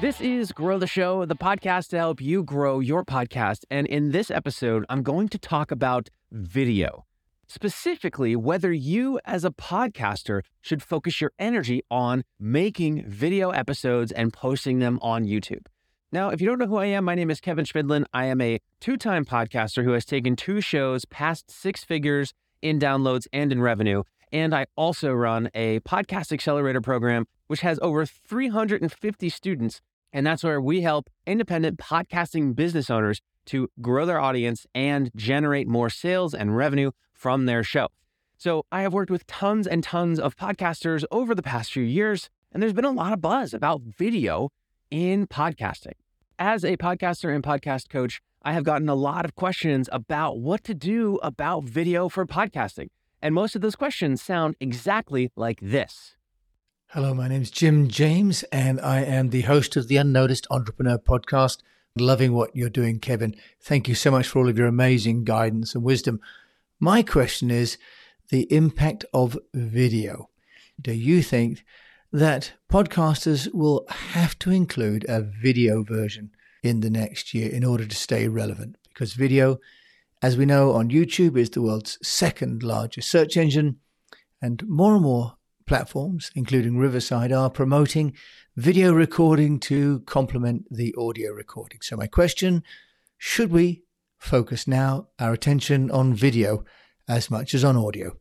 This is Grow the Show, the podcast to help you grow your podcast. And in this episode, I'm going to talk about video, specifically whether you as a podcaster should focus your energy on making video episodes and posting them on YouTube. Now, if you don't know who I am, my name is Kevin Chemidlin. I am a two time podcaster who has taken two shows past six figures in downloads and in revenue. And I also run a podcast accelerator program, which has over 350 students and that's where we help independent podcasting business owners to grow their audience and generate more sales and revenue from their show. So I have worked with tons and tons of podcasters over the past few years, and there's been a lot of buzz about video in podcasting. As a podcaster and podcast coach, I have gotten a lot of questions about what to do about video for podcasting. And most of those questions sound exactly like this. Hello, my name is Jim James, and I am the host of the Unnoticed Entrepreneur podcast. Loving what you're doing, Kevin. Thank you so much for all of your amazing guidance and wisdom. My question is the impact of video. Do you think that podcasters will have to include a video version in the next year in order to stay relevant? Because video, as we know on YouTube, is the world's second largest search engine, and more and more platforms, including Riverside, are promoting video recording to complement the audio recording. So, my question should we focus now our attention on video as much as on audio?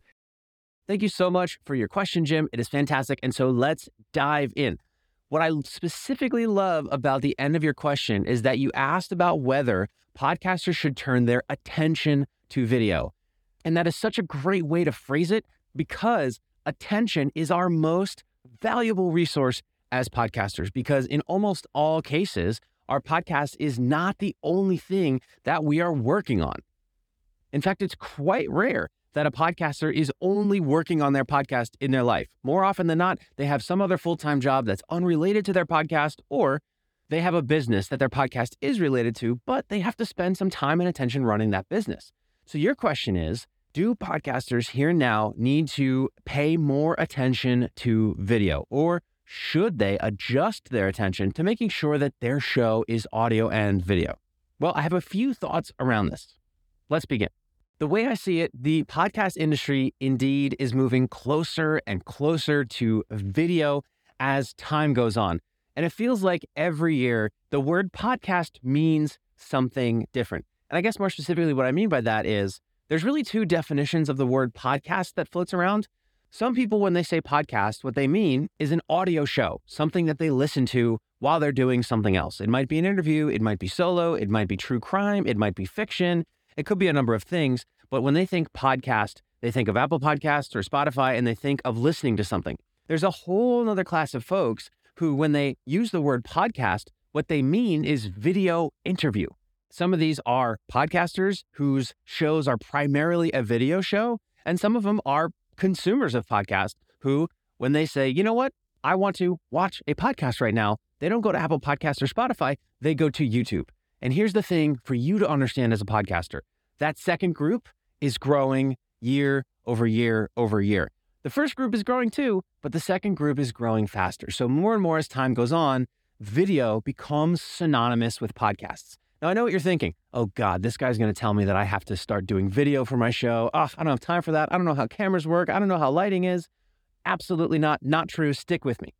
Thank you so much for your question, Jim. It is fantastic. And so, let's dive in. What I specifically love about the end of your question is that you asked about whether podcasters should turn their attention to video. And that is such a great way to phrase it because attention is our most valuable resource as podcasters because in almost all cases, our podcast is not the only thing that we are working on. In fact, it's quite rare that a podcaster is only working on their podcast in their life. More often than not, they have some other full time job that's unrelated to their podcast, or they have a business that their podcast is related to, but they have to spend some time and attention running that business. So, your question is do podcasters here now need to pay more attention to video or should they adjust their attention to making sure that their show is audio and video? Well, I have a few thoughts around this. Let's begin. The way I see it, the podcast industry indeed is moving closer and closer to video as time goes on. And it feels like every year the word podcast means something different. And I guess more specifically, what I mean by that is there's really two definitions of the word podcast that floats around. Some people, when they say podcast, what they mean is an audio show, something that they listen to while they're doing something else. It might be an interview, it might be solo, it might be true crime, it might be fiction, it could be a number of things. But when they think podcast, they think of Apple Podcasts or Spotify and they think of listening to something. There's a whole other class of folks who, when they use the word podcast, what they mean is video interview. Some of these are podcasters whose shows are primarily a video show, and some of them are consumers of podcasts who, when they say, you know what, I want to watch a podcast right now, they don't go to Apple Podcasts or Spotify, they go to YouTube. And here's the thing for you to understand as a podcaster that second group is growing year over year over year. The first group is growing too, but the second group is growing faster. So, more and more as time goes on, video becomes synonymous with podcasts. Now, I know what you're thinking. Oh, God, this guy's going to tell me that I have to start doing video for my show. Oh, I don't have time for that. I don't know how cameras work. I don't know how lighting is. Absolutely not. Not true. Stick with me.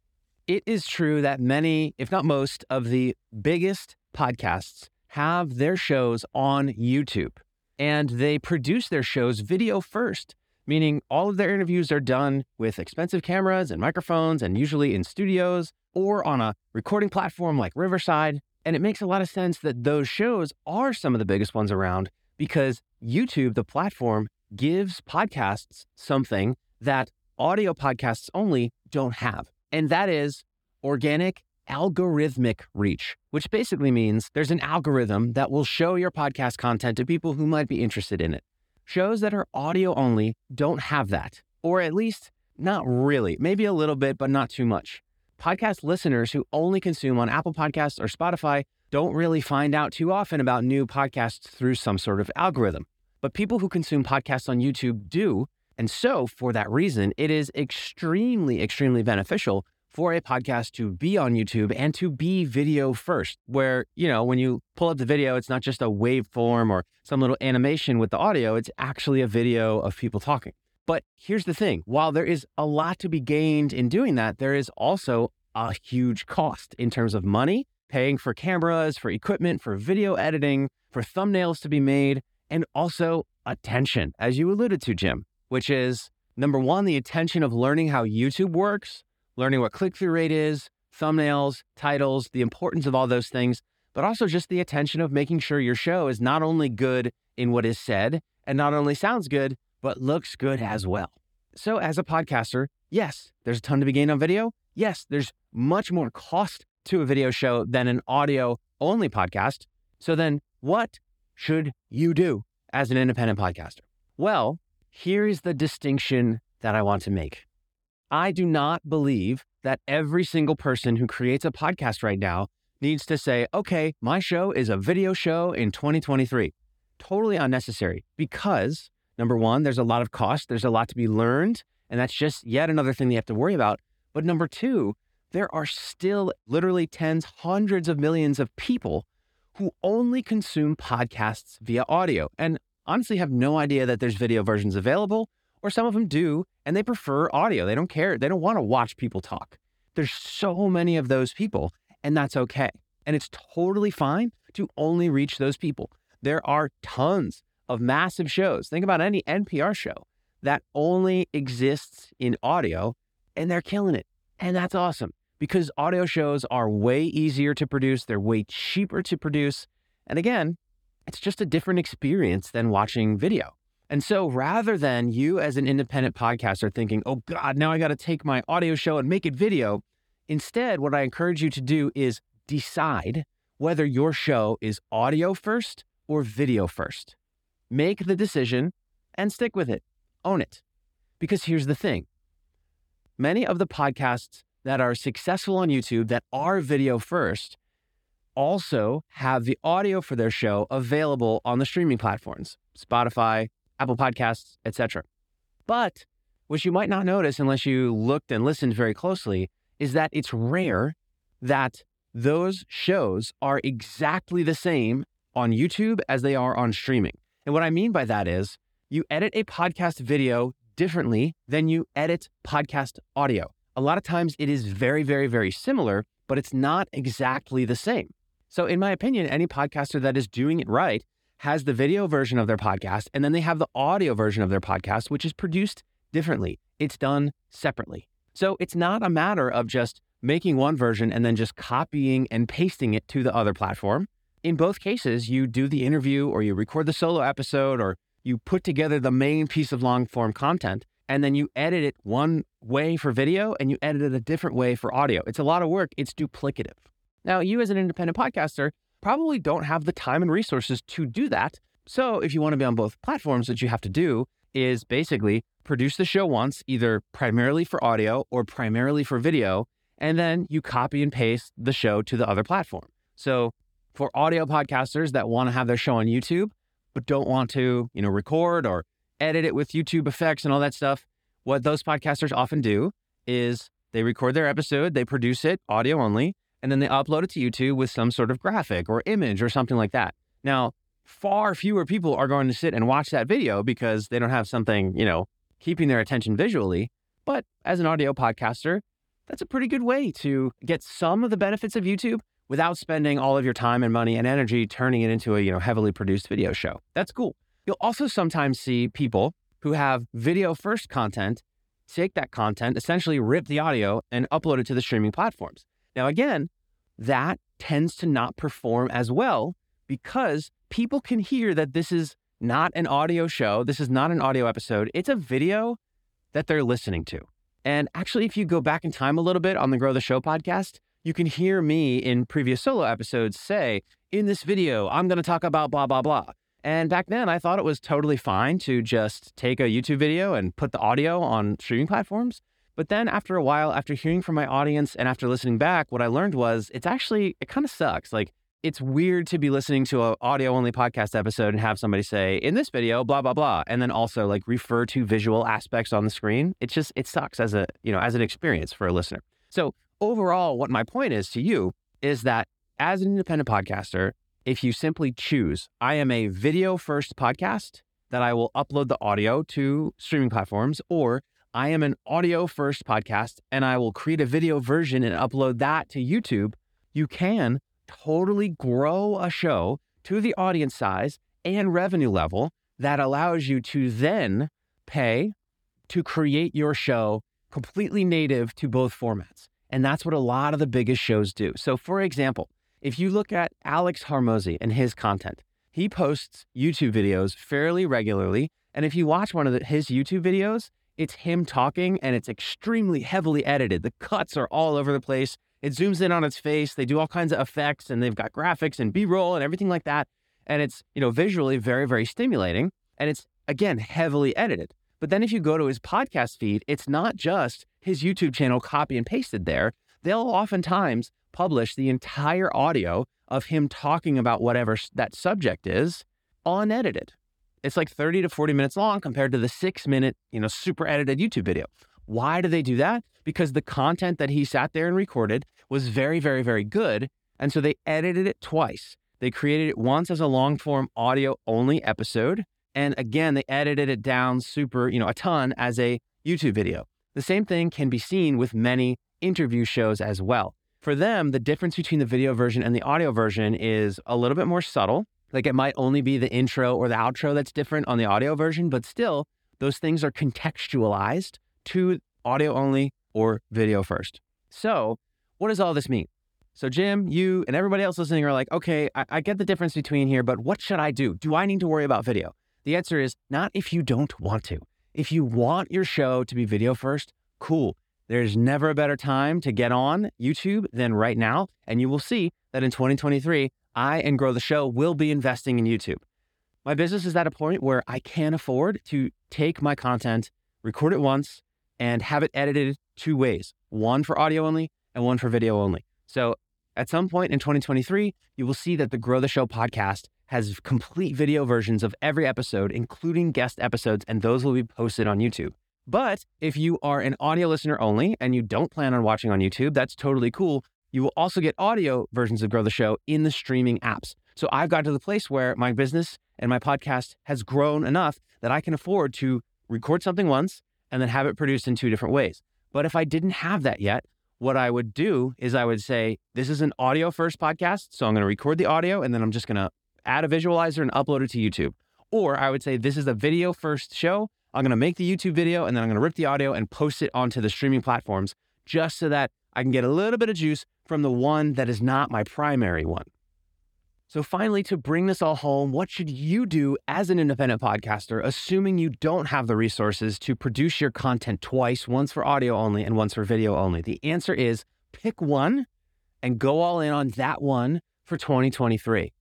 It is true that many, if not most, of the biggest podcasts have their shows on YouTube and they produce their shows video first, meaning all of their interviews are done with expensive cameras and microphones and usually in studios or on a recording platform like Riverside. And it makes a lot of sense that those shows are some of the biggest ones around because YouTube, the platform, gives podcasts something that audio podcasts only don't have. And that is organic algorithmic reach, which basically means there's an algorithm that will show your podcast content to people who might be interested in it. Shows that are audio only don't have that, or at least not really, maybe a little bit, but not too much podcast listeners who only consume on Apple Podcasts or Spotify don't really find out too often about new podcasts through some sort of algorithm. But people who consume podcasts on YouTube do. And so, for that reason, it is extremely, extremely beneficial for a podcast to be on YouTube and to be video first, where, you know, when you pull up the video, it's not just a waveform or some little animation with the audio, it's actually a video of people talking. But here's the thing while there is a lot to be gained in doing that, there is also a huge cost in terms of money, paying for cameras, for equipment, for video editing, for thumbnails to be made, and also attention, as you alluded to, Jim, which is number one, the attention of learning how YouTube works learning what click through rate is, thumbnails, titles, the importance of all those things, but also just the attention of making sure your show is not only good in what is said and not only sounds good, but looks good as well. So, as a podcaster, yes, there's a ton to be gained on video. Yes, there's much more cost to a video show than an audio only podcast. So, then what should you do as an independent podcaster? Well, here is the distinction that I want to make. I do not believe that every single person who creates a podcast right now needs to say, okay, my show is a video show in 2023. Totally unnecessary because number one, there's a lot of cost, there's a lot to be learned, and that's just yet another thing you have to worry about. But number two, there are still literally tens, hundreds of millions of people who only consume podcasts via audio and honestly have no idea that there's video versions available or some of them do, and they prefer audio. They don't care. They don't want to watch people talk. There's so many of those people, and that's okay. And it's totally fine to only reach those people. There are tons of massive shows. Think about any NPR show that only exists in audio, and they're killing it. And that's awesome because audio shows are way easier to produce, they're way cheaper to produce. And again, it's just a different experience than watching video. And so rather than you as an independent podcaster thinking, oh God, now I got to take my audio show and make it video, instead, what I encourage you to do is decide whether your show is audio first or video first. Make the decision and stick with it. Own it. Because here's the thing many of the podcasts that are successful on YouTube that are video first also have the audio for their show available on the streaming platforms Spotify, Apple Podcasts, etc. But what you might not notice unless you looked and listened very closely is that it's rare that those shows are exactly the same on YouTube as they are on streaming. And what I mean by that is you edit a podcast video differently than you edit podcast audio. A lot of times it is very, very, very similar, but it's not exactly the same. So, in my opinion, any podcaster that is doing it right has the video version of their podcast, and then they have the audio version of their podcast, which is produced differently. It's done separately. So it's not a matter of just making one version and then just copying and pasting it to the other platform. In both cases, you do the interview or you record the solo episode or you put together the main piece of long form content and then you edit it one way for video and you edit it a different way for audio. It's a lot of work, it's duplicative. Now, you as an independent podcaster probably don't have the time and resources to do that. So, if you want to be on both platforms, what you have to do is basically produce the show once, either primarily for audio or primarily for video, and then you copy and paste the show to the other platform. So, for audio podcasters that want to have their show on YouTube but don't want to, you know, record or edit it with YouTube effects and all that stuff, what those podcasters often do is they record their episode, they produce it audio only, and then they upload it to YouTube with some sort of graphic or image or something like that. Now, far fewer people are going to sit and watch that video because they don't have something, you know, keeping their attention visually. But as an audio podcaster, that's a pretty good way to get some of the benefits of YouTube without spending all of your time and money and energy turning it into a, you know, heavily produced video show. That's cool. You'll also sometimes see people who have video first content take that content, essentially rip the audio and upload it to the streaming platforms. Now, again, that tends to not perform as well because people can hear that this is not an audio show. This is not an audio episode. It's a video that they're listening to. And actually, if you go back in time a little bit on the Grow the Show podcast, you can hear me in previous solo episodes say, in this video, I'm going to talk about blah, blah, blah. And back then, I thought it was totally fine to just take a YouTube video and put the audio on streaming platforms. But then after a while, after hearing from my audience and after listening back, what I learned was it's actually, it kind of sucks. Like, it's weird to be listening to an audio only podcast episode and have somebody say, in this video, blah, blah, blah, and then also like refer to visual aspects on the screen. It's just, it sucks as a, you know, as an experience for a listener. So, overall, what my point is to you is that as an independent podcaster, if you simply choose, I am a video first podcast that I will upload the audio to streaming platforms, or I am an audio first podcast and I will create a video version and upload that to YouTube, you can totally grow a show to the audience size and revenue level that allows you to then pay to create your show completely native to both formats. And that's what a lot of the biggest shows do. So, for example, if you look at Alex Hormozi and his content, he posts YouTube videos fairly regularly. And if you watch one of the, his YouTube videos, it's him talking and it's extremely heavily edited. The cuts are all over the place. It zooms in on its face. They do all kinds of effects and they've got graphics and B roll and everything like that. And it's, you know, visually very, very stimulating. And it's, again, heavily edited. But then if you go to his podcast feed, it's not just his YouTube channel copy and pasted there. They'll oftentimes publish the entire audio of him talking about whatever that subject is unedited. It's like 30 to 40 minutes long compared to the six minute, you know, super edited YouTube video. Why do they do that? Because the content that he sat there and recorded was very, very, very good. And so they edited it twice. They created it once as a long form audio only episode. And again, they edited it down super, you know, a ton as a YouTube video. The same thing can be seen with many interview shows as well. For them, the difference between the video version and the audio version is a little bit more subtle. Like it might only be the intro or the outro that's different on the audio version, but still, those things are contextualized to audio only or video first. So, what does all this mean? So, Jim, you and everybody else listening are like, okay, I, I, get the difference between here, but what should I do? Do I need to worry about video? The answer is not if you don't want to. If you want your show to be video first, cool. There's never a better time to get on YouTube than right now. And you will see that in 2023, I and Grow the Show will be investing in YouTube. My business is at a point where I can afford to take my content, record it once, and have it edited two ways one for audio only and one for video only. So at some point in 2023, you will see that the Grow the Show podcast has complete video versions of every episode, including guest episodes, and those will be posted on YouTube. But if you are an audio listener only and you don't plan on watching on YouTube, that's totally cool. You will also get audio versions of Grow the Show in the streaming apps. So I've got to the place where my business and my podcast has grown enough that I can afford to record something once and then have it produced in two different ways. But if I didn't have that yet, what I would do is I would say, this is an audio first podcast. So I'm going to record the audio and then I'm just going to add a visualizer and upload it to YouTube. Or I would say, this is a video first show. I'm going to make the YouTube video and then I'm going to rip the audio and post it onto the streaming platforms just so that I can get a little bit of juice from the one that is not my primary one. So, finally, to bring this all home, what should you do as an independent podcaster, assuming you don't have the resources to produce your content twice, once for audio only and once for video only? The answer is pick one and go all in on that one for 2023.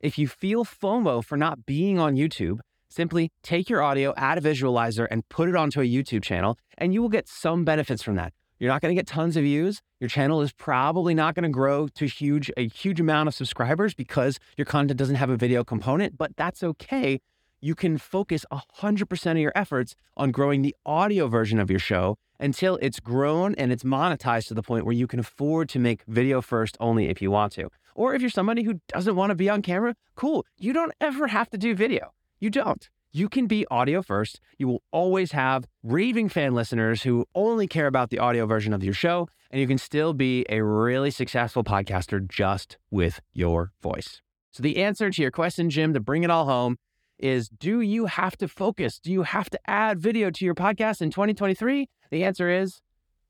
If you feel FOMO for not being on YouTube, Simply take your audio, add a visualizer, and put it onto a YouTube channel, and you will get some benefits from that. You're not going to get tons of views. Your channel is probably not going to grow to huge a huge amount of subscribers because your content doesn't have a video component, but that's okay. You can focus 100% of your efforts on growing the audio version of your show until it's grown and it's monetized to the point where you can afford to make video first only if you want to. Or if you're somebody who doesn't want to be on camera, cool. You don't ever have to do video. You don't. You can be audio first. You will always have raving fan listeners who only care about the audio version of your show, and you can still be a really successful podcaster just with your voice. So, the answer to your question, Jim, to bring it all home is do you have to focus? Do you have to add video to your podcast in 2023? The answer is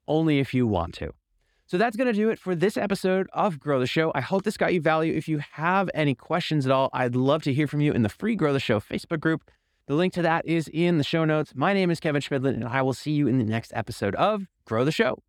only if you want to. So that's going to do it for this episode of Grow the Show. I hope this got you value. If you have any questions at all, I'd love to hear from you in the free Grow the Show Facebook group. The link to that is in the show notes. My name is Kevin Chemidlin, and I will see you in the next episode of Grow the Show.